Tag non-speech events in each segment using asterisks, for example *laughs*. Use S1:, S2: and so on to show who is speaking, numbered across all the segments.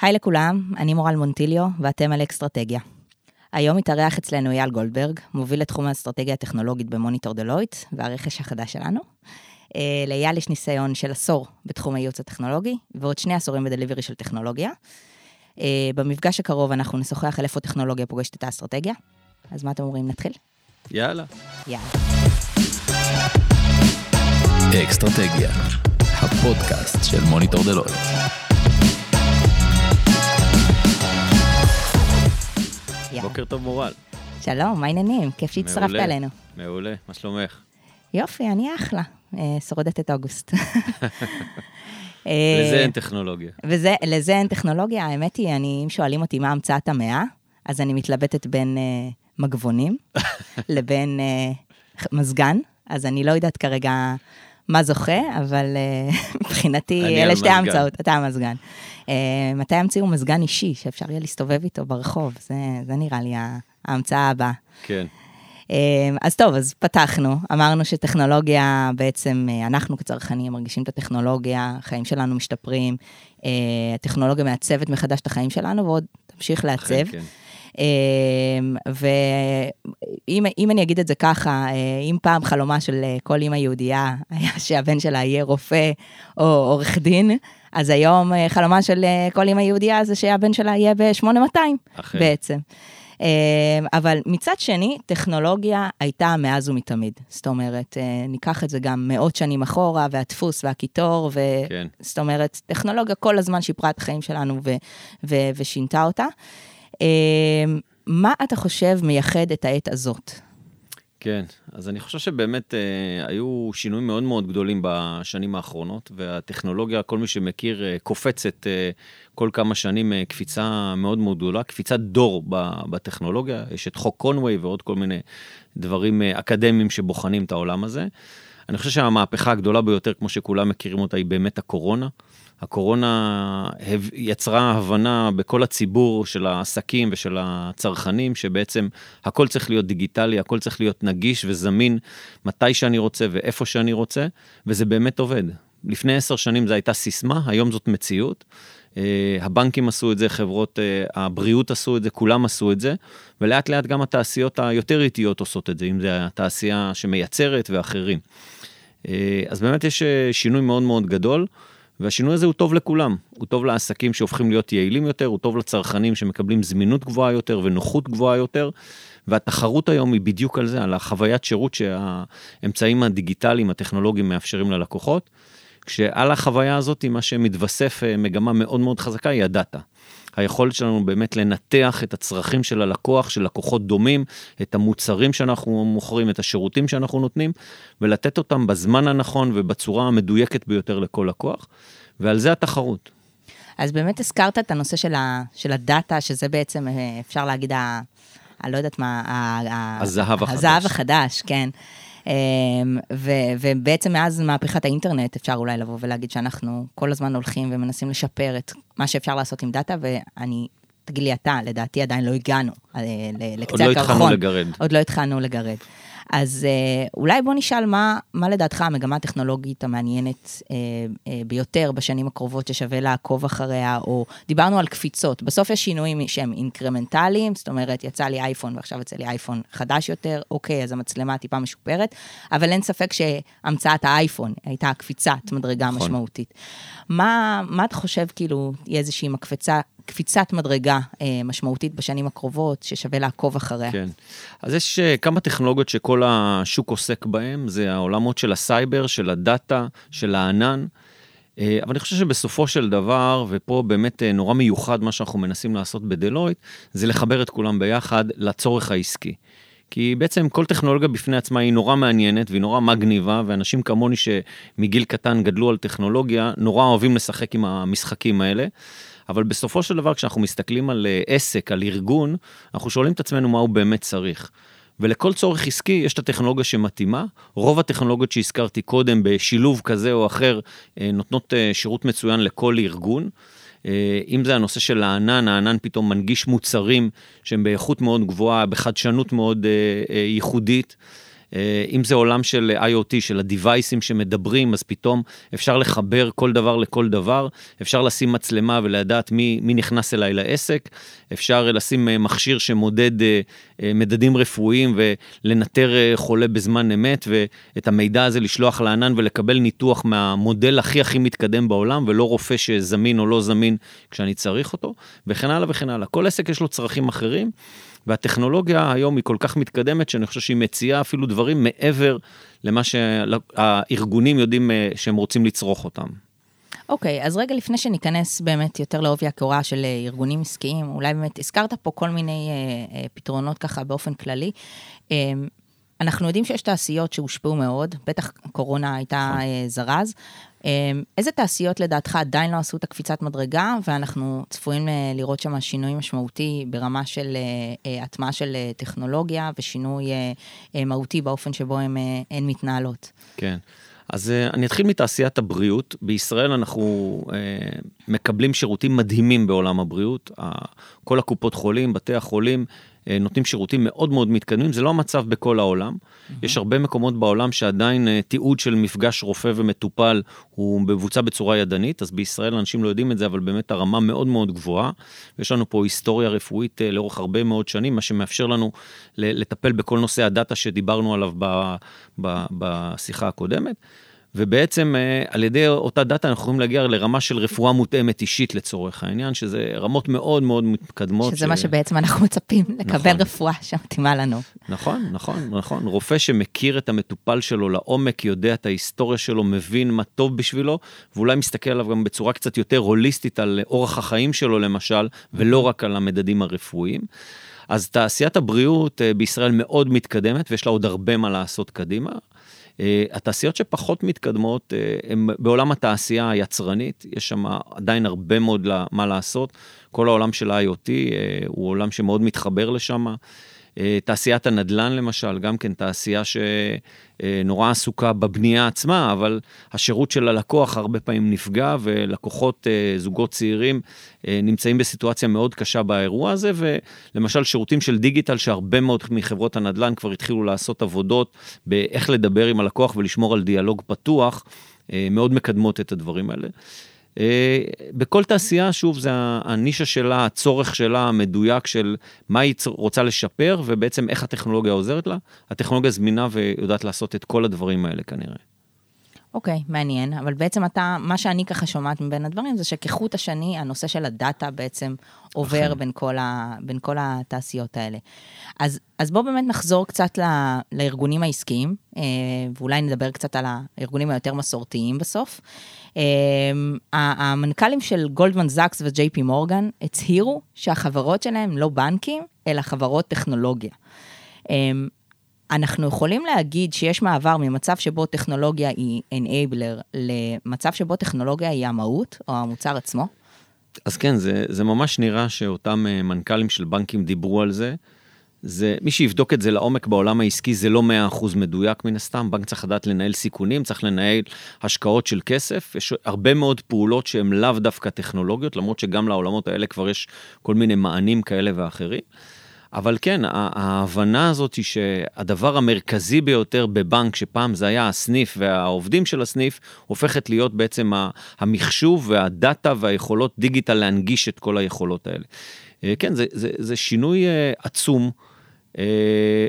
S1: היי לכולם, אני מורל מונטיליו, ואתם על אקסטרטגיה. היום מתארח אצלנו אייל גולדברג, מוביל לתחום האסטרטגיה הטכנולוגית במוניטור דלויט, והרכש החדש שלנו. אה, לאייל יש ניסיון של עשור בתחום הייעוץ הטכנולוגי, ועוד שני עשורים בדליברי של טכנולוגיה. אה, במפגש הקרוב אנחנו נשוחח על איפה טכנולוגיה פוגשת את האסטרטגיה. אז מה אתם אומרים, נתחיל?
S2: יאללה.
S1: יאללה.
S3: אקסטרטגיה, הפודקאסט של מוניטור דלויט.
S2: בוקר טוב מורל.
S1: שלום, מה העניינים? כיף שהצטרפת. אלינו.
S2: מעולה, מה שלומך?
S1: יופי, אני אחלה. אה, שורדת את אוגוסט. *laughs* אה,
S2: לזה אין טכנולוגיה.
S1: וזה, לזה אין טכנולוגיה, האמת היא, אני, אם שואלים אותי מה המצאת המאה, אז אני מתלבטת בין אה, מגבונים *laughs* לבין אה, מזגן, אז אני לא יודעת כרגע מה זוכה, אבל אה, *laughs* מבחינתי, אלה שתי. ההמצאות, אתה המזגן. אה, מתי ימציאו מזגן אישי, שאפשר יהיה להסתובב איתו ברחוב? זה, זה נראה לי ההמצאה הבאה.
S2: כן.
S1: אה, אז טוב, אז פתחנו, אמרנו שטכנולוגיה, בעצם אנחנו כצרכנים מרגישים את הטכנולוגיה, החיים שלנו משתפרים, הטכנולוגיה מעצבת מחדש את החיים שלנו ועוד תמשיך לעצב.
S2: כן.
S1: אה, ואם אם אני אגיד את זה ככה, אה, אם פעם חלומה של אה, כל אימא יהודייה *laughs* היה שהבן שלה יהיה רופא או עורך דין, אז היום אה, חלומה של כל אימא יהודייה זה שהבן שלה יהיה ב-8200
S2: אכן.
S1: בעצם. אה, אבל מצד שני, טכנולוגיה הייתה מאז ומתמיד. זאת אומרת, ניקח את זה גם מאות שנים אחורה, והדפוס והקיטור, ו...
S2: כן.
S1: זאת אומרת, טכנולוגיה כל הזמן שיפרה את החיים שלנו ו- ו- ושינתה אותה. אה, מה אתה חושב מייחד את העת הזאת?
S2: כן, אז אני חושב שבאמת אה, היו שינויים מאוד מאוד גדולים בשנים האחרונות, והטכנולוגיה, כל מי שמכיר, אה, קופצת אה, כל כמה שנים אה, קפיצה מאוד מאוד גדולה, קפיצת דור ב- בטכנולוגיה, יש את חוק קונווי ועוד כל מיני דברים אה, אקדמיים שבוחנים את העולם הזה. אני חושב שהמהפכה הגדולה ביותר, כמו שכולם מכירים אותה, היא באמת הקורונה. הקורונה יצרה הבנה בכל הציבור של העסקים ושל הצרכנים, שבעצם הכל צריך להיות דיגיטלי, הכל צריך להיות נגיש וזמין מתי שאני רוצה ואיפה שאני רוצה, וזה באמת עובד. לפני עשר שנים זו הייתה סיסמה, היום זאת מציאות. אה, הבנקים עשו את זה, חברות אה, הבריאות עשו את זה, כולם עשו את זה, ולאט לאט גם התעשיות היותר איטיות עושות את זה, אם זה התעשייה שמייצרת ואחרים. אה, אז באמת יש שינוי מאוד מאוד גדול, והשינוי הזה הוא טוב לכולם. הוא טוב לעסקים שהופכים להיות יעילים יותר, הוא טוב לצרכנים שמקבלים זמינות גבוהה יותר ונוחות גבוהה יותר, והתחרות היום היא בדיוק על זה, על החוויית שירות שהאמצעים הדיגיטליים, הטכנולוגיים מאפשרים ללקוחות. כשעל החוויה הזאת, מה שמתווסף אה, מגמה מאוד מאוד חזקה היא הדאטה. היכולת שלנו באמת לנתח את הצרכים של הלקוח, של לקוחות דומים, את המוצרים שאנחנו מוכרים, את השירותים שאנחנו נותנים, ולתת אותם בזמן הנכון ובצורה המדויקת ביותר לכל לקוח, ועל זה התחרות.
S1: אז באמת הזכרת את הנושא של, ה, של הדאטה, שזה בעצם, אה, אפשר להגיד, ה, אני לא יודעת מה, ה, ה,
S2: הזהב החדש.
S1: הזהב החדש, כן. אמ, ו, ובעצם מאז מהפכת האינטרנט אפשר אולי לבוא ולהגיד שאנחנו כל הזמן הולכים ומנסים לשפר את מה שאפשר לעשות עם דאטה, ואני, תגיד לי אתה, לדעתי עדיין לא הגענו אה, לקצה
S2: עוד
S1: הקרחון.
S2: לא התחלנו לגרד.
S1: עוד לא התחלנו לגרד. אז אה, אולי בוא נשאל מה, מה לדעתך המגמה הטכנולוגית המעניינת אה, אה, ביותר בשנים הקרובות ששווה לעקוב אחריה, או דיברנו על קפיצות. בסוף יש שינויים שהם אינקרמנטליים, זאת אומרת, יצא לי אייפון ועכשיו יצא לי אייפון חדש יותר, אוקיי, אז המצלמה טיפה משופרת, אבל אין ספק שהמצאת האייפון הייתה קפיצת מדרגה
S2: נכון.
S1: משמעותית. מה, מה אתה חושב, כאילו, תהיה איזושהי מקפצה, קפיצת מדרגה אה, משמעותית בשנים הקרובות, ששווה לעקוב אחריה?
S2: כן. אז יש אה, כמה טכנולוגיות שכל השוק עוסק בהן, זה העולמות של הסייבר, של הדאטה, של הענן. אה, אבל אני חושב שבסופו של דבר, ופה באמת נורא מיוחד מה שאנחנו מנסים לעשות ב-Deloitte, זה לחבר את כולם ביחד לצורך העסקי. כי בעצם כל טכנולוגיה בפני עצמה היא נורא מעניינת והיא נורא מגניבה, ואנשים כמוני שמגיל קטן גדלו על טכנולוגיה, נורא אוהבים לשחק עם המשחקים האלה. אבל בסופו של דבר, כשאנחנו מסתכלים על אה, עסק, על ארגון, אנחנו שואלים את עצמנו מה הוא באמת צריך. ולכל צורך עסקי יש את הטכנולוגיה שמתאימה. רוב הטכנולוגיות שהזכרתי קודם, בשילוב כזה או אחר, אה, נותנות אה, שירות מצוין לכל ארגון. אה, אם זה הנושא של הענן, הענן פתאום מנגיש מוצרים שהם באיכות מאוד גבוהה, בחדשנות מאוד אה, אה, ייחודית. אה, אם זה עולם של IoT, של ה-Deviceים שמדברים, אז פתאום אפשר לחבר כל דבר לכל דבר, אפשר לשים מצלמה ולדעת מי, מי נכנס אליי לעסק, אפשר לשים אה, מכשיר שמודד אה, מדדים רפואיים ולנטר חולה בזמן אמת, ואת המידע הזה לשלוח לענן ולקבל ניתוח מהמודל הכי הכי מתקדם בעולם, ולא רופא שזמין או לא זמין כשאני צריך אותו, וכן הלאה וכן הלאה. כל עסק יש לו צרכים אחרים. והטכנולוגיה היום היא כל כך מתקדמת, שאני חושב שהיא מציעה אפילו דברים מעבר למה שהארגונים יודעים אה, שהם רוצים לצרוך אותם.
S1: אוקיי, okay, אז רגע לפני שניכנס באמת יותר לעובי הקורה של אה, ארגונים עסקיים, אולי באמת הזכרת פה כל מיני אה, אה, פתרונות ככה באופן כללי. אה, אנחנו יודעים שיש תעשיות שהושפעו מאוד, בטח קורונה הייתה נכון. זרז, אמ, איזה תעשיות לדעתך עדיין לא עשו את הקפיצת מדרגה, ואנחנו צפויים אה, לראות שם שינוי משמעותי ברמה של אה, אה, הטמעה של טכנולוגיה ושינוי מהותי באופן שבו הן מתנהלות?
S2: כן. אז אני אתחיל מתעשיית הבריאות. בישראל אנחנו מקבלים שירותים מדהימים בעולם הבריאות. כל הקופות חולים, בתי החולים, נותנים שירותים מאוד מאוד מתקדמים, זה לא המצב בכל העולם. Mm-hmm. יש הרבה מקומות בעולם שעדיין אה, תיעוד של מפגש רופא ומטופל הוא מבוצע בצורה ידנית, אז בישראל אנשים לא יודעים את זה, אבל באמת הרמה מאוד מאוד גבוהה. יש לנו פה היסטוריה רפואית אה, לאורך הרבה מאוד שנים, מה שמאפשר לנו לטפל בכל נושא הדאטה שדיברנו עליו בשיחה הקודמת. ובעצם אה, על ידי אותה דאטה אנחנו יכולים להגיע לרמה של רפואה מותאמת אישית לצורך העניין, שזה רמות מאוד מאוד מתקדמות.
S1: שזה ש... מה שבעצם אנחנו מצפים, לקבל נכון. רפואה שמתאימה לנו.
S2: נכון, נכון, נכון. רופא שמכיר את המטופל שלו לעומק, יודע את ההיסטוריה שלו, מבין מה טוב בשבילו, ואולי מסתכל עליו גם בצורה קצת יותר הוליסטית על אורח החיים שלו למשל, ולא רק על המדדים הרפואיים. אז תעשיית הבריאות אה, בישראל מאוד מתקדמת, ויש לה עוד הרבה מה לעשות קדימה. אה, התעשיות שפחות מתקדמות הן אה, בעולם התעשייה היצרנית, יש שם עדיין הרבה מאוד מה לעשות. כל העולם של ה-IoT אה, הוא עולם שמאוד מתחבר לשם. אה, תעשיית הנדל"ן למשל, גם כן תעשייה שנורא עסוקה בבנייה עצמה, אבל השירות של הלקוח הרבה פעמים נפגע, ולקוחות, אה, זוגות צעירים, אה, נמצאים בסיטואציה מאוד קשה באירוע הזה, ולמשל שירותים של דיגיטל, שהרבה מאוד מחברות הנדל"ן כבר התחילו לעשות עבודות באיך לדבר עם הלקוח ולשמור על דיאלוג פתוח, מאוד מקדמות את הדברים האלה. אה, בכל תעשייה, שוב, זה הנישה שלה, הצורך שלה המדויק של מה היא רוצה לשפר, ובעצם איך הטכנולוגיה עוזרת לה. הטכנולוגיה זמינה ויודעת לעשות את כל הדברים האלה כנראה.
S1: אוקיי, okay, מעניין, אבל בעצם אתה, מה שאני ככה שומעת מבין הדברים זה שכחוט השני, הנושא של הדאטה בעצם עובר בין כל, ה, בין כל התעשיות האלה. אז, אז בואו באמת נחזור קצת ל, לארגונים העסקיים, אה, ואולי נדבר קצת על הארגונים היותר מסורתיים בסוף. אה, המנכ"לים של גולדמן זאקס וג'יי פי מורגן הצהירו שהחברות שלהם לא בנקים, אלא חברות טכנולוגיה. אנחנו יכולים להגיד שיש מעבר ממצב שבו טכנולוגיה היא enabler למצב שבו טכנולוגיה היא המהות או המוצר עצמו?
S2: אז כן, זה, זה ממש נראה שאותם אה, מנכ"לים של בנקים דיברו על זה. זה, מי שיבדוק את זה לעומק בעולם העסקי זה לא 100% מדויק מן הסתם, בנק צריך לדעת לנהל סיכונים, צריך לנהל השקעות של כסף, יש הרבה מאוד פעולות שהן לאו דווקא טכנולוגיות, למרות שגם לעולמות האלה כבר יש כל מיני מענים כאלה ואחרים. אבל כן, ההבנה הזאת היא שהדבר המרכזי ביותר בבנק, שפעם זה היה הסניף והעובדים של הסניף, הופכת להיות בעצם המחשוב והדאטה והיכולות דיגיטל להנגיש את כל היכולות האלה. אה, כן, זה, זה, זה שינוי אה, עצום. אה,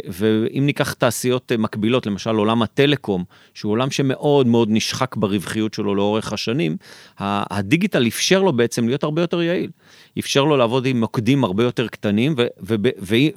S2: ואם ניקח תעשיות מקבילות, למשל עולם הטלקום, שהוא עולם שמאוד מאוד נשחק ברווחיות שלו לאורך השנים, הדיגיטל אפשר לו בעצם להיות הרבה יותר יעיל. אפשר לו לעבוד עם מוקדים הרבה יותר קטנים,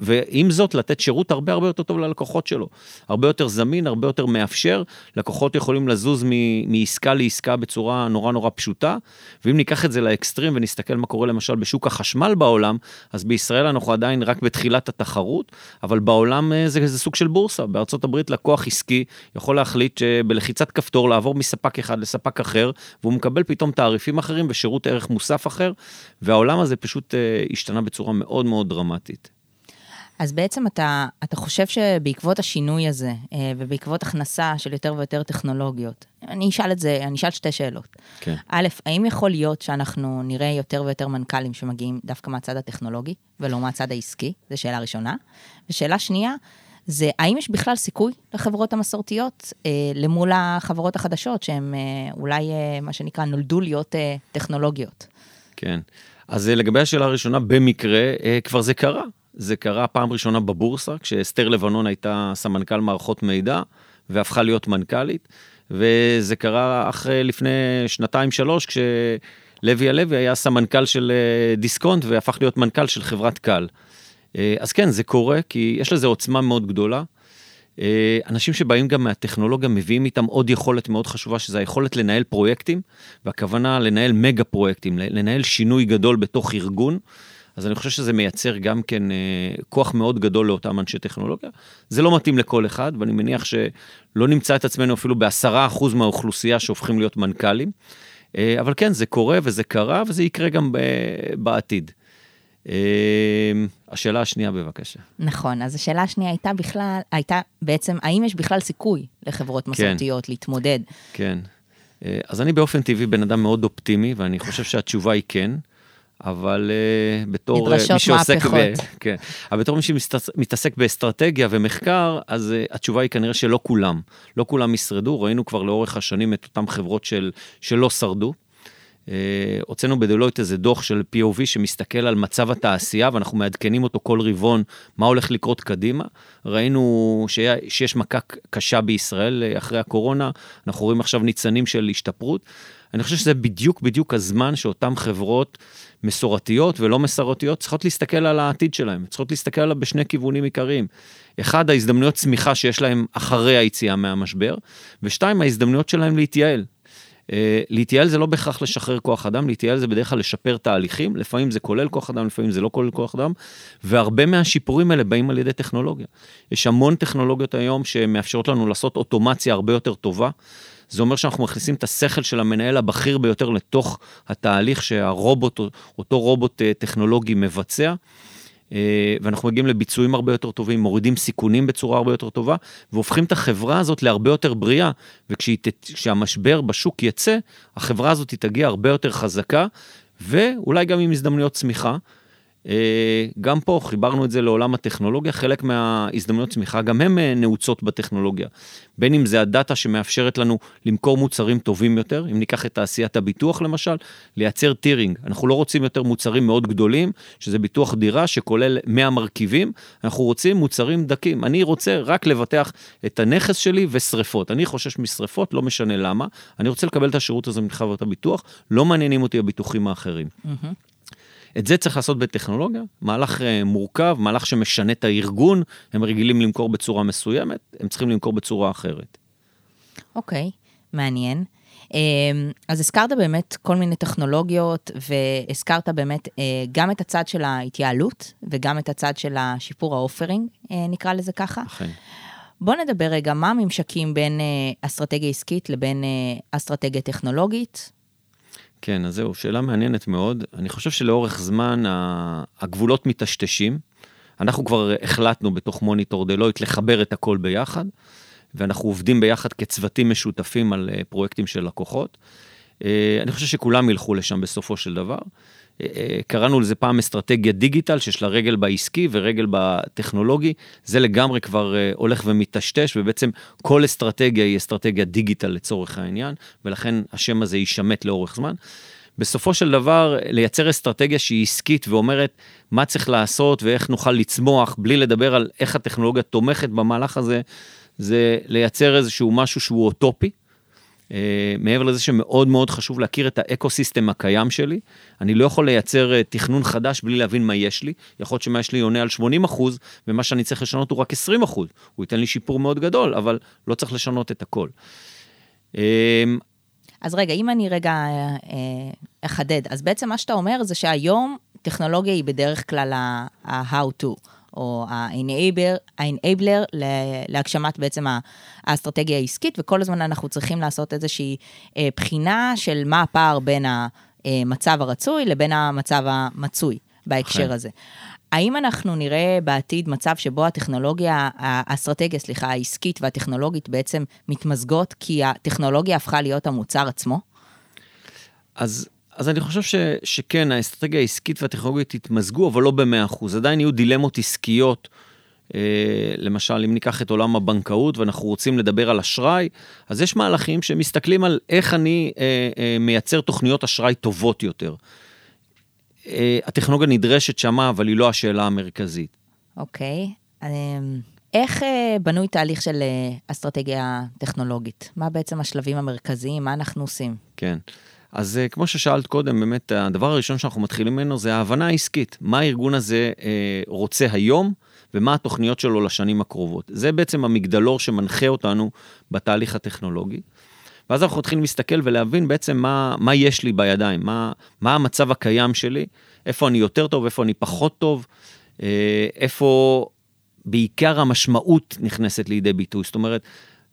S2: ועם זאת לתת שירות הרבה הרבה יותר טוב ללקוחות שלו. הרבה יותר זמין, הרבה יותר מאפשר, לקוחות יכולים לזוז מעסקה לעסקה בצורה נורא נורא פשוטה, ואם ניקח את זה לאקסטרים ונסתכל מה קורה למשל בשוק החשמל בעולם, אז בישראל אנחנו עדיין רק בתחילת התחרות, אבל בעולם אה, זה, זה סוג של בורסה. בארצות הברית לקוח עסקי יכול להחליט בלחיצת כפתור לעבור מספק אחד לספק אחר, והוא מקבל פתאום תעריפים אחרים ושירות ערך מוסף אחר, והעולם הזה פשוט uh, השתנה בצורה מאוד מאוד דרמטית.
S1: אז בעצם אתה, אתה חושב שבעקבות השינוי הזה, uh, ובעקבות הכנסה של יותר ויותר טכנולוגיות, אני אשאל את זה, אני אשאל שתי שאלות.
S2: כן.
S1: א', האם יכול להיות שאנחנו נראה יותר ויותר מנכ"לים שמגיעים דווקא מהצד הטכנולוגי, ולא מהצד העסקי? זו שאלה ראשונה. ושאלה שנייה, זה האם יש בכלל סיכוי לחברות המסורתיות אה, למול החברות החדשות, שהן אה, אולי, אה, מה שנקרא, נולדו להיות אה, טכנולוגיות?
S2: כן. אז אה, לגבי השאלה הראשונה, במקרה, אה, כבר זה קרה. זה קרה פעם ראשונה בבורסה, כשאסתר לבנון הייתה סמנכ"ל מערכות מידע, והפכה להיות מנכ"לית, וזה קרה אחרי, לפני שנתיים-שלוש, כשלוי הלוי היה סמנכ"ל של אה, דיסקונט, והפך להיות מנכ"ל של חברת קל. אה, אז כן, זה קורה, כי יש לזה עוצמה מאוד גדולה. אה, אנשים שבאים גם מהטכנולוגיה מביאים איתם עוד יכולת מאוד חשובה, שזה היכולת לנהל פרויקטים, והכוונה לנהל מגה פרויקטים, לנהל שינוי גדול בתוך ארגון. אז אני חושב שזה מייצר גם כן אה, כוח מאוד גדול לאותם אנשי טכנולוגיה. זה לא מתאים לכל אחד, ואני מניח שלא נמצא את עצמנו אפילו בעשרה אחוז מהאוכלוסייה שהופכים להיות מנכ"לים. אה, אבל כן, זה קורה וזה קרה, וזה יקרה גם בעתיד. אמ, השאלה השנייה בבקשה.
S1: נכון, אז השאלה השנייה הייתה בכלל, הייתה בעצם, האם יש בכלל סיכוי לחברות כן. מסורתיות כן, להתמודד?
S2: כן. אה, אז אני באופן טבעי בן אדם מאוד אופטימי, ואני חושב שהתשובה היא כן. אבל uh, בתור
S1: uh, מי שעוסק, ב,
S2: כן, אבל בתור מי שמתעסק באסטרטגיה ומחקר, אז uh, התשובה היא כנראה שלא כולם, לא כולם ישרדו, ראינו כבר לאורך השנים את אותן חברות של, שלא שרדו. אה, הוצאנו בדלויט איזה דוח של POV שמסתכל על מצב התעשייה ואנחנו מעדכנים אותו כל רבעון מה הולך לקרות קדימה. ראינו שיש מכה קשה בישראל אחרי הקורונה, אנחנו רואים עכשיו ניצנים של השתפרות. אני חושב שזה בדיוק בדיוק הזמן שאותן חברות מסורתיות ולא מסורתיות צריכות להסתכל על העתיד שלהם, צריכות להסתכל עליו בשני כיוונים עיקריים. אחד, ההזדמנויות צמיחה שיש להם אחרי היציאה מהמשבר, ושתיים, ההזדמנויות שלהם להתייעל. אה, להתייעל זה לא בהכרח לשחרר כוח אדם, להתייעל זה בדרך כלל לשפר תהליכים, לפעמים זה כולל כוח אדם, לפעמים זה לא כולל כוח אדם, והרבה מהשיפורים האלה באים על ידי טכנולוגיה. יש המון טכנולוגיות היום שמאפשרות לנו לעשות אוטומציה הרבה יותר טובה. זה אומר שאנחנו מכניסים את השכל של המנהל הבכיר ביותר לתוך התהליך שהרובוט, אותו רובוט אה, טכנולוגי מבצע. אה, ואנחנו מגיעים לביצועים הרבה יותר טובים, מורידים סיכונים בצורה הרבה יותר טובה, והופכים את החברה הזאת להרבה יותר בריאה, וכשהמשבר בשוק יצא, החברה הזאת תגיע הרבה יותר חזקה, ואולי גם עם הזדמנויות צמיחה. אה, גם פה חיברנו את זה לעולם הטכנולוגיה, חלק מההזדמנויות צמיחה גם הן אה, נעוצות בטכנולוגיה. בין אם זה הדאטה שמאפשרת לנו למכור מוצרים טובים יותר, אם ניקח את תעשיית הביטוח למשל, לייצר טירינג. אנחנו לא רוצים יותר מוצרים מאוד גדולים, שזה ביטוח דירה שכולל 100 מרכיבים, אנחנו רוצים מוצרים דקים. אני רוצה רק לבטח את הנכס שלי ושריפות. אני חושש משריפות, לא משנה למה. אני רוצה לקבל את השירות הזה מחברת הביטוח, לא מעניינים אותי הביטוחים האחרים. Mm-hmm. את זה צריך לעשות בטכנולוגיה, מהלך אה, מורכב, מהלך שמשנה את הארגון, הם רגילים למכור בצורה מסוימת, הם צריכים למכור בצורה אחרת.
S1: אוקיי, okay, מעניין. אמ, אז הזכרת באמת כל מיני טכנולוגיות, והזכרת באמת אה, גם את הצד של ההתייעלות, וגם את הצד של השיפור האופרינג, אה, נקרא לזה ככה.
S2: אכן.
S1: בוא נדבר רגע, מה הממשקים בין אסטרטגיה עסקית לבין אסטרטגיה טכנולוגית?
S2: כן, אז זהו, שאלה מעניינת מאוד. אני חושב שלאורך זמן הגבולות מטשטשים. אנחנו כבר החלטנו בתוך מוניטור דלויט לחבר את הכל ביחד, ואנחנו עובדים ביחד כצוותים משותפים על אה, פרויקטים של לקוחות. אה, אני חושב שכולם ילכו לשם בסופו של דבר. אה, אה, קראנו לזה פעם אסטרטגיה דיגיטל, שיש לה רגל בעסקי ורגל בטכנולוגי, זה לגמרי כבר אה, הולך ומטשטש, ובעצם כל אסטרטגיה היא אסטרטגיה דיגיטל לצורך העניין, ולכן השם הזה יישמט לאורך זמן. בסופו של דבר, לייצר אסטרטגיה שהיא עסקית ואומרת מה צריך לעשות ואיך נוכל לצמוח, בלי לדבר על איך הטכנולוגיה תומכת במהלך הזה, זה לייצר איזשהו משהו שהוא אוטופי. אה, מעבר לזה שמאוד מאוד חשוב להכיר את האקו-סיסטם הקיים שלי, אני לא יכול לייצר אה, תכנון חדש בלי להבין מה יש לי. יכול להיות שמה יש לי עונה על 80 אחוז, ומה שאני צריך לשנות הוא רק 20 אחוז. הוא ייתן לי שיפור מאוד גדול, אבל לא צריך לשנות את הכל.
S1: אה, אז רגע, אם אני רגע אחדד, אז בעצם מה שאתה אומר זה שהיום טכנולוגיה היא בדרך כלל ה-how to. או ה-enabler להגשמת בעצם האסטרטגיה העסקית, וכל הזמן אנחנו צריכים לעשות איזושהי אה, בחינה של מה הפער בין המצב הרצוי לבין המצב המצוי בהקשר הזה. האם אנחנו נראה בעתיד מצב שבו הטכנולוגיה, האסטרטגיה, סליחה, העסקית והטכנולוגית בעצם מתמזגות, כי הטכנולוגיה הפכה להיות המוצר עצמו?
S2: אז אז אני חושב ש, שכן, האסטרטגיה העסקית והטכנולוגית יתמזגו, אבל לא ב-100%. עדיין יהיו דילמות עסקיות למשל, אם ניקח את עולם הבנקאות ואנחנו רוצים לדבר על אשראי, אז יש מהלכים שמסתכלים על איך אני מייצר תוכניות אשראי טובות יותר. הטכנולוגיה נדרשת שמה, אבל היא לא השאלה המרכזית.
S1: אוקיי. Okay. אמ, איך בנוי תהליך של אסטרטגיה טכנולוגית? מה בעצם השלבים המרכזיים? מה אנחנו עושים?
S2: כן. אז uh, כמו ששאלת קודם, באמת הדבר הראשון שאנחנו מתחילים ממנו זה ההבנה העסקית. מה הארגון הזה uh, רוצה היום ומה התוכניות שלו לשנים הקרובות. זה בעצם המגדלור שמנחה אותנו בתהליך הטכנולוגי. ואז אנחנו מתחילים להסתכל ולהבין בעצם מה, מה יש לי בידיים, מה, מה המצב הקיים שלי, איפה אני יותר טוב, איפה אני פחות טוב, uh, איפה בעיקר המשמעות נכנסת לידי ביטוי. זאת אומרת,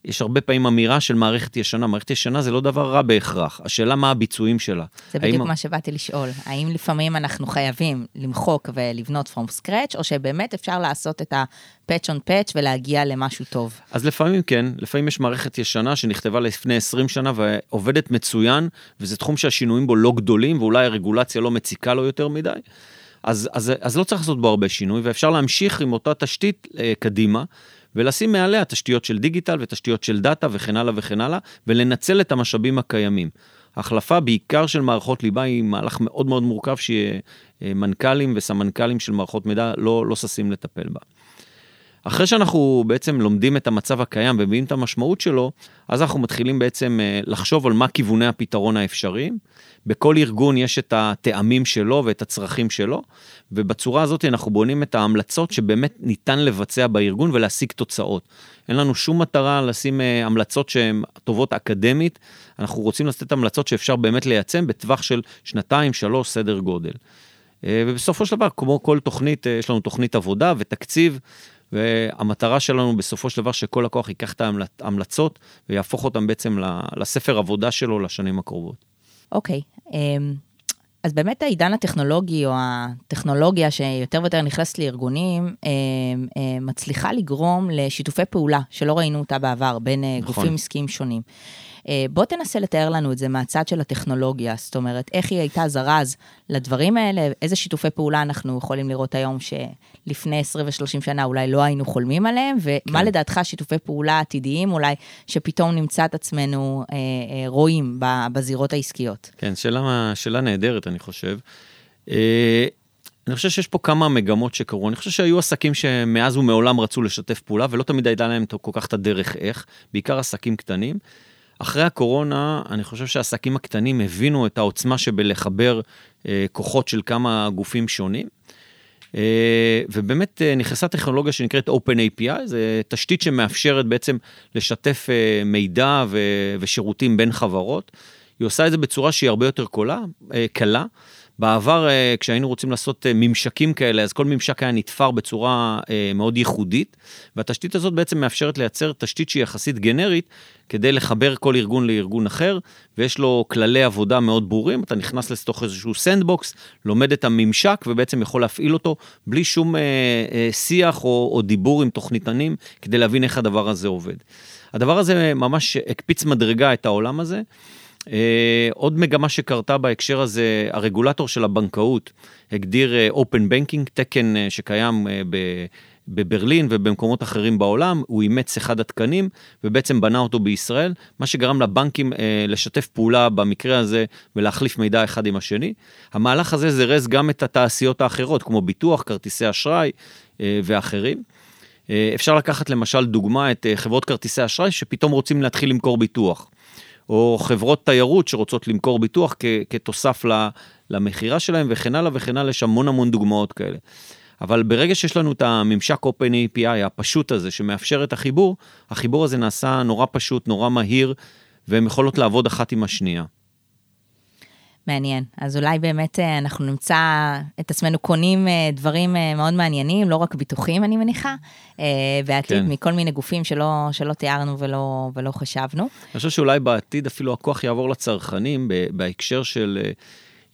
S2: יש הרבה פעמים אמירה של מערכת ישנה. מערכת ישנה זה לא דבר רע בהכרח, השאלה מה הביצועים שלה.
S1: זה בדיוק האם... מה שבאתי לשאול. האם לפעמים אנחנו חייבים למחוק ולבנות from scratch, או שבאמת אפשר לעשות את ה-patch on patch ולהגיע למשהו טוב?
S2: אז לפעמים כן, לפעמים יש מערכת ישנה שנכתבה לפני 20 שנה ועובדת מצוין, וזה תחום שהשינויים בו לא גדולים, ואולי הרגולציה לא מציקה לו יותר מדי. אז, אז, אז לא צריך לעשות בו הרבה שינוי, ואפשר להמשיך עם אותה תשתית אה, קדימה. ולשים מעליה תשתיות של דיגיטל ותשתיות של דאטה וכן הלאה וכן הלאה, ולנצל את המשאבים הקיימים. החלפה בעיקר של מערכות ליבה היא מהלך מאוד מאוד מורכב שמנכ"לים וסמנכ"לים של מערכות מידע לא, לא ששים לטפל בה. אחרי שאנחנו בעצם לומדים את המצב הקיים ומבינים את המשמעות שלו, אז אנחנו מתחילים בעצם אה, לחשוב על מה כיווני הפתרון האפשריים. בכל ארגון יש את הטעמים שלו ואת הצרכים שלו, ובצורה הזאת אנחנו בונים את ההמלצות שבאמת ניתן לבצע בארגון ולהשיג תוצאות. אין לנו שום מטרה לשים אה, המלצות שהן טובות אקדמית, אנחנו רוצים לתת המלצות שאפשר באמת לייצם בטווח של שנתיים, שלוש, סדר גודל. אה, ובסופו של דבר, כמו כל תוכנית, יש לנו תוכנית עבודה ותקציב, והמטרה שלנו בסופו של דבר שכל לקוח ייקח את ההמלצות ויהפוך אותם בעצם לספר עבודה שלו לשנים הקרובות.
S1: אוקיי, okay, אמ, אז באמת העידן הטכנולוגי או הטכנולוגיה שיותר ויותר נכנסת לארגונים, אמ, אמ, מצליחה לגרום לשיתופי פעולה שלא ראינו אותה בעבר בין אה, נכון. גופים עסקיים שונים. אה, בוא תנסה לתאר לנו את זה מהצד של הטכנולוגיה, זאת אומרת, איך היא הייתה זרז לדברים האלה, איזה שיתופי פעולה אנחנו יכולים לראות היום שלפני 20 ו-30 שנה אולי לא היינו חולמים עליהם, ומה כן. לדעתך שיתופי פעולה עתידיים אולי, שפתאום נמצא את עצמנו אה, אה, רואים בזירות העסקיות?
S2: כן, שאלה, שאלה נהדרת, אני חושב. אה... אני חושב שיש פה כמה מגמות שקרו, אני חושב שהיו עסקים שמאז ומעולם רצו לשתף פעולה ולא תמיד הייתה להם כל כך את הדרך איך, בעיקר עסקים קטנים. אחרי הקורונה, אני חושב שהעסקים הקטנים הבינו את העוצמה שבלחבר אה, כוחות של כמה גופים שונים. אה, ובאמת אה, נכנסה טכנולוגיה שנקראת OpenAPI, זו תשתית שמאפשרת בעצם לשתף אה, מידע ו- ושירותים בין חברות. היא עושה את זה בצורה שהיא הרבה יותר קולה, אה, קלה. בעבר, אה, כשהיינו רוצים לעשות אה, ממשקים כאלה, אז כל ממשק היה נתפר בצורה אה, מאוד ייחודית, והתשתית הזאת בעצם מאפשרת לייצר תשתית שהיא יחסית גנרית, כדי לחבר כל ארגון לארגון אחר, ויש לו כללי עבודה מאוד ברורים, אתה נכנס לתוך איזשהו sandbox, לומד את הממשק ובעצם יכול להפעיל אותו בלי שום שיח או, או דיבור עם תוכניתנים, כדי להבין איך הדבר הזה עובד. הדבר הזה ממש הקפיץ מדרגה את העולם הזה. אה, עוד מגמה שקרתה בהקשר הזה, הרגולטור של הבנקאות הגדיר אופן בנקינג, תקן אה, שקיים אה, בברלין ובמקומות אחרים בעולם, הוא אימץ אחד התקנים ובעצם בנה אותו בישראל, מה שגרם לבנקים אה, לשתף פעולה במקרה הזה ולהחליף מידע אחד עם השני. המהלך הזה זרז גם את התעשיות האחרות, כמו ביטוח, כרטיסי אשראי אה, ואחרים. אה, אפשר לקחת למשל דוגמה את אה, חברות כרטיסי אשראי שפתאום רוצים להתחיל למכור ביטוח. או חברות תיירות שרוצות למכור ביטוח כ- כתוסף למכירה שלהם וכן הלאה וכן הלאה, יש המון המון דוגמאות כאלה. אבל ברגע שיש לנו את הממשק OpenAPI הפשוט הזה שמאפשר את החיבור, החיבור הזה נעשה נורא פשוט, נורא מהיר, והן יכולות לעבוד אחת עם השנייה.
S1: מעניין. אז אולי באמת אה, אנחנו נמצא את עצמנו קונים אה, דברים אה, מאוד מעניינים, לא רק ביטוחים, אני מניחה, בעתיד כן. מכל מיני גופים שלא, שלא תיארנו ולא, ולא חשבנו.
S2: אני חושב שאולי בעתיד אפילו הכוח יעבור לצרכנים בהקשר של...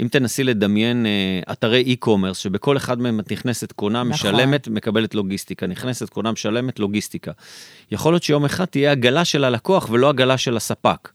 S2: אם תנסי לדמיין אתרי e-commerce, שבכל אחד מהם את נכנסת, קונה, נכון. משלמת, מקבלת לוגיסטיקה, נכנסת, קונה, משלמת, לוגיסטיקה. יכול להיות שיום אחד תהיה עגלה של הלקוח ולא עגלה של הספק.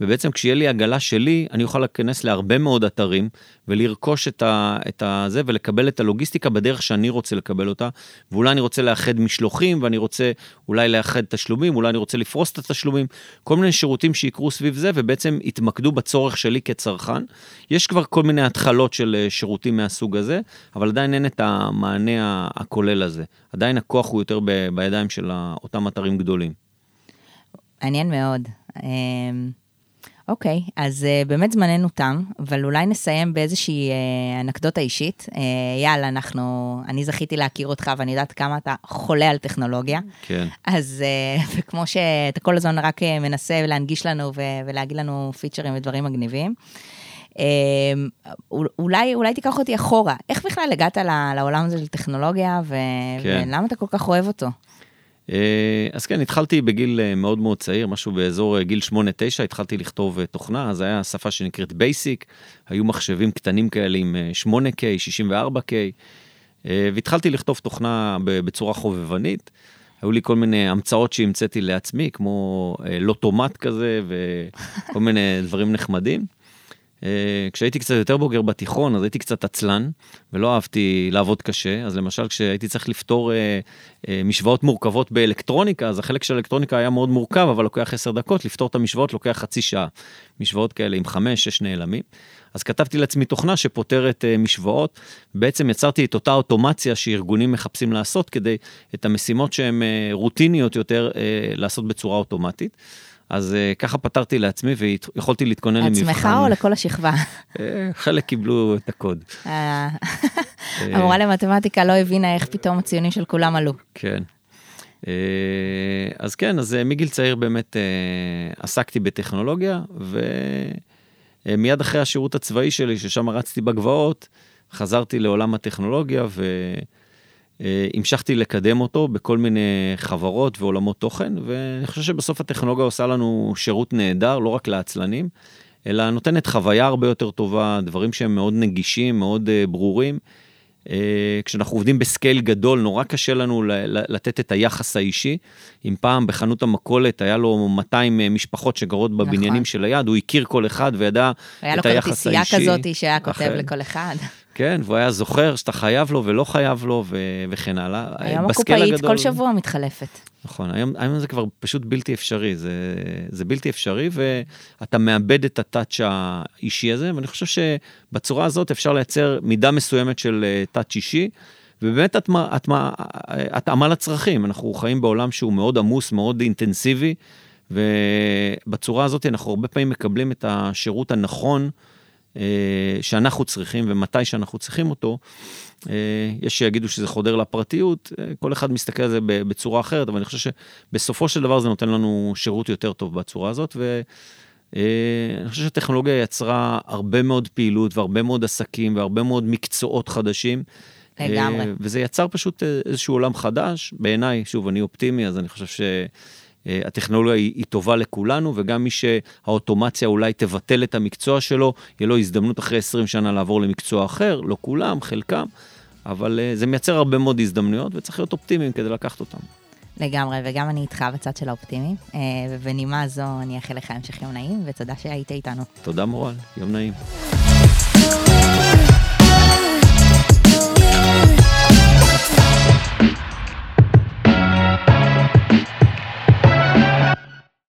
S2: ובעצם כשיהיה לי עגלה שלי, אני אוכל להיכנס להרבה מאוד אתרים ולרכוש את, ה, את הזה ולקבל את הלוגיסטיקה בדרך שאני רוצה לקבל אותה. ואולי אני רוצה לאחד משלוחים, ואני רוצה אולי לאחד תשלומים, אולי אני רוצה לפרוס את התשלומים, כל מיני שירותים שיקרו סביב זה, ובעצם יתמקדו בצורך שלי כצרכן. יש כבר כל מיני התחלות של אה, שירותים מהסוג הזה, אבל עדיין אין את המענה הכולל הזה. עדיין הכוח הוא יותר ב, בידיים של אותם אתרים גדולים.
S1: מעניין מאוד. אוקיי, okay, אז uh, באמת זמננו תם, אבל אולי נסיים באיזושהי uh, אנקדוטה אישית. Uh, יאללה, אנחנו, אני זכיתי להכיר אותך ואני יודעת כמה אתה חולה על טכנולוגיה.
S2: כן.
S1: אז *laughs* uh, כמו שאתה כל הזמן רק uh, מנסה להנגיש לנו ו- ולהגיד לנו פיצ'רים ודברים מגניבים. Uh, אולי, אולי תיקח אותי אחורה, איך בכלל הגעת לעולם הזה של טכנולוגיה ו- כן. ולמה אתה כל כך אוהב אותו?
S2: אה, אז כן, התחלתי בגיל אה, מאוד מאוד צעיר, משהו באזור אה, גיל 8-9, התחלתי לכתוב תוכנה, אז היה שפה שנקראת BASIC, היו מחשבים קטנים כאלה עם 8K, 64K, והתחלתי לכתוב תוכנה בצורה חובבנית. היו לי כל מיני המצאות שהמצאתי לעצמי, כמו לוטומט כזה וכל מיני דברים נחמדים. אה, כשהייתי קצת יותר בוגר בתיכון, אז הייתי קצת עצלן, ולא אהבתי לעבוד קשה. אז למשל, כשהייתי צריך לפתור אה, אה, משוואות מורכבות באלקטרוניקה, אז החלק של האלקטרוניקה היה מאוד מורכב, אבל לוקח עשר דקות, לפתור את המשוואות לוקח חצי שעה. משוואות כאלה עם חמש, שש נעלמים. אז כתבתי לעצמי תוכנה שפותרת אה, משוואות, בעצם יצרתי את אותה אוטומציה שארגונים מחפשים לעשות, כדי את המשימות שהן אה, רוטיניות יותר, אה, לעשות בצורה אוטומטית. אז uh, ככה פתרתי לעצמי ויכולתי להתכונן למבחן.
S1: לעצמך או לכל השכבה?
S2: Uh, חלק קיבלו את הקוד.
S1: אה, המורה למתמטיקה לא הבינה איך פתאום הציונים של כולם עלו.
S2: כן. אז כן, אז מגיל צעיר באמת עסקתי בטכנולוגיה, ומיד אחרי השירות הצבאי שלי, ששם רצתי בגבעות, חזרתי לעולם הטכנולוגיה, ו... אה, המשכתי לקדם אותו בכל מיני חברות ועולמות תוכן, ואני חושב שבסוף הטכנולוגיה עושה לנו שירות נהדר, לא רק לעצלנים, אלא נותנת חוויה הרבה יותר טובה, דברים שהם מאוד נגישים, מאוד uh, ברורים. Uh, כשאנחנו עובדים בסקייל גדול, נורא קשה לנו לתת את היחס האישי. אם פעם בחנות המכולת היה לו 200 משפחות שגרות נכון. בבניינים נכון. של היד, הוא הכיר כל אחד וידע את היחס האישי. היה לו
S1: כרטיסייה כזאת שהיה כותב לכל אחד.
S2: כן, והוא היה זוכר שאתה חייב לו ולא חייב לו ו- וכן הלאה.
S1: היום הקופאית כל שבוע מתחלפת.
S2: נכון, היום, היום זה כבר פשוט בלתי אפשרי, זה, זה בלתי אפשרי ואתה מאבד את הטאץ' האישי הזה, ואני חושב שבצורה הזאת אפשר לייצר מידה מסוימת של טאץ' אה, אישי. ובאמת התאמה לצרכים, אנחנו חיים בעולם שהוא מאוד עמוס, מאוד אינטנסיבי, ובצורה הזאת אנחנו הרבה פעמים מקבלים את השירות הנכון שאנחנו צריכים ומתי שאנחנו צריכים אותו. אה, יש שיגידו שזה חודר לפרטיות, אה, כל אחד מסתכל על זה בצורה אחרת, אבל אני חושב שבסופו של דבר זה נותן לנו שירות יותר טוב בצורה הזאת. ואני חושב שהטכנולוגיה יצרה הרבה מאוד פעילות והרבה מאוד עסקים והרבה מאוד מקצועות חדשים.
S1: לגמרי.
S2: וזה יצר פשוט איזשהו עולם חדש. בעיניי, שוב, אני אופטימי, אז אני חושב ש... אה, הטכנולוגיה היא, היא טובה לכולנו, וגם מי שהאוטומציה אולי תבטל את המקצוע שלו, יהיה לו הזדמנות אחרי 20 שנה לעבור למקצוע אחר, לא כולם, חלקם, אבל uh, זה מייצר הרבה מאוד הזדמנויות, וצריך להיות אופטימיים כדי לקחת אותם.
S1: לגמרי, וגם אני איתך בצד של האופטימי, uh, ובנימה זו אני אאחל לך המשך יום נעים, ותודה שהיית איתנו.
S2: תודה מורל, יום נעים.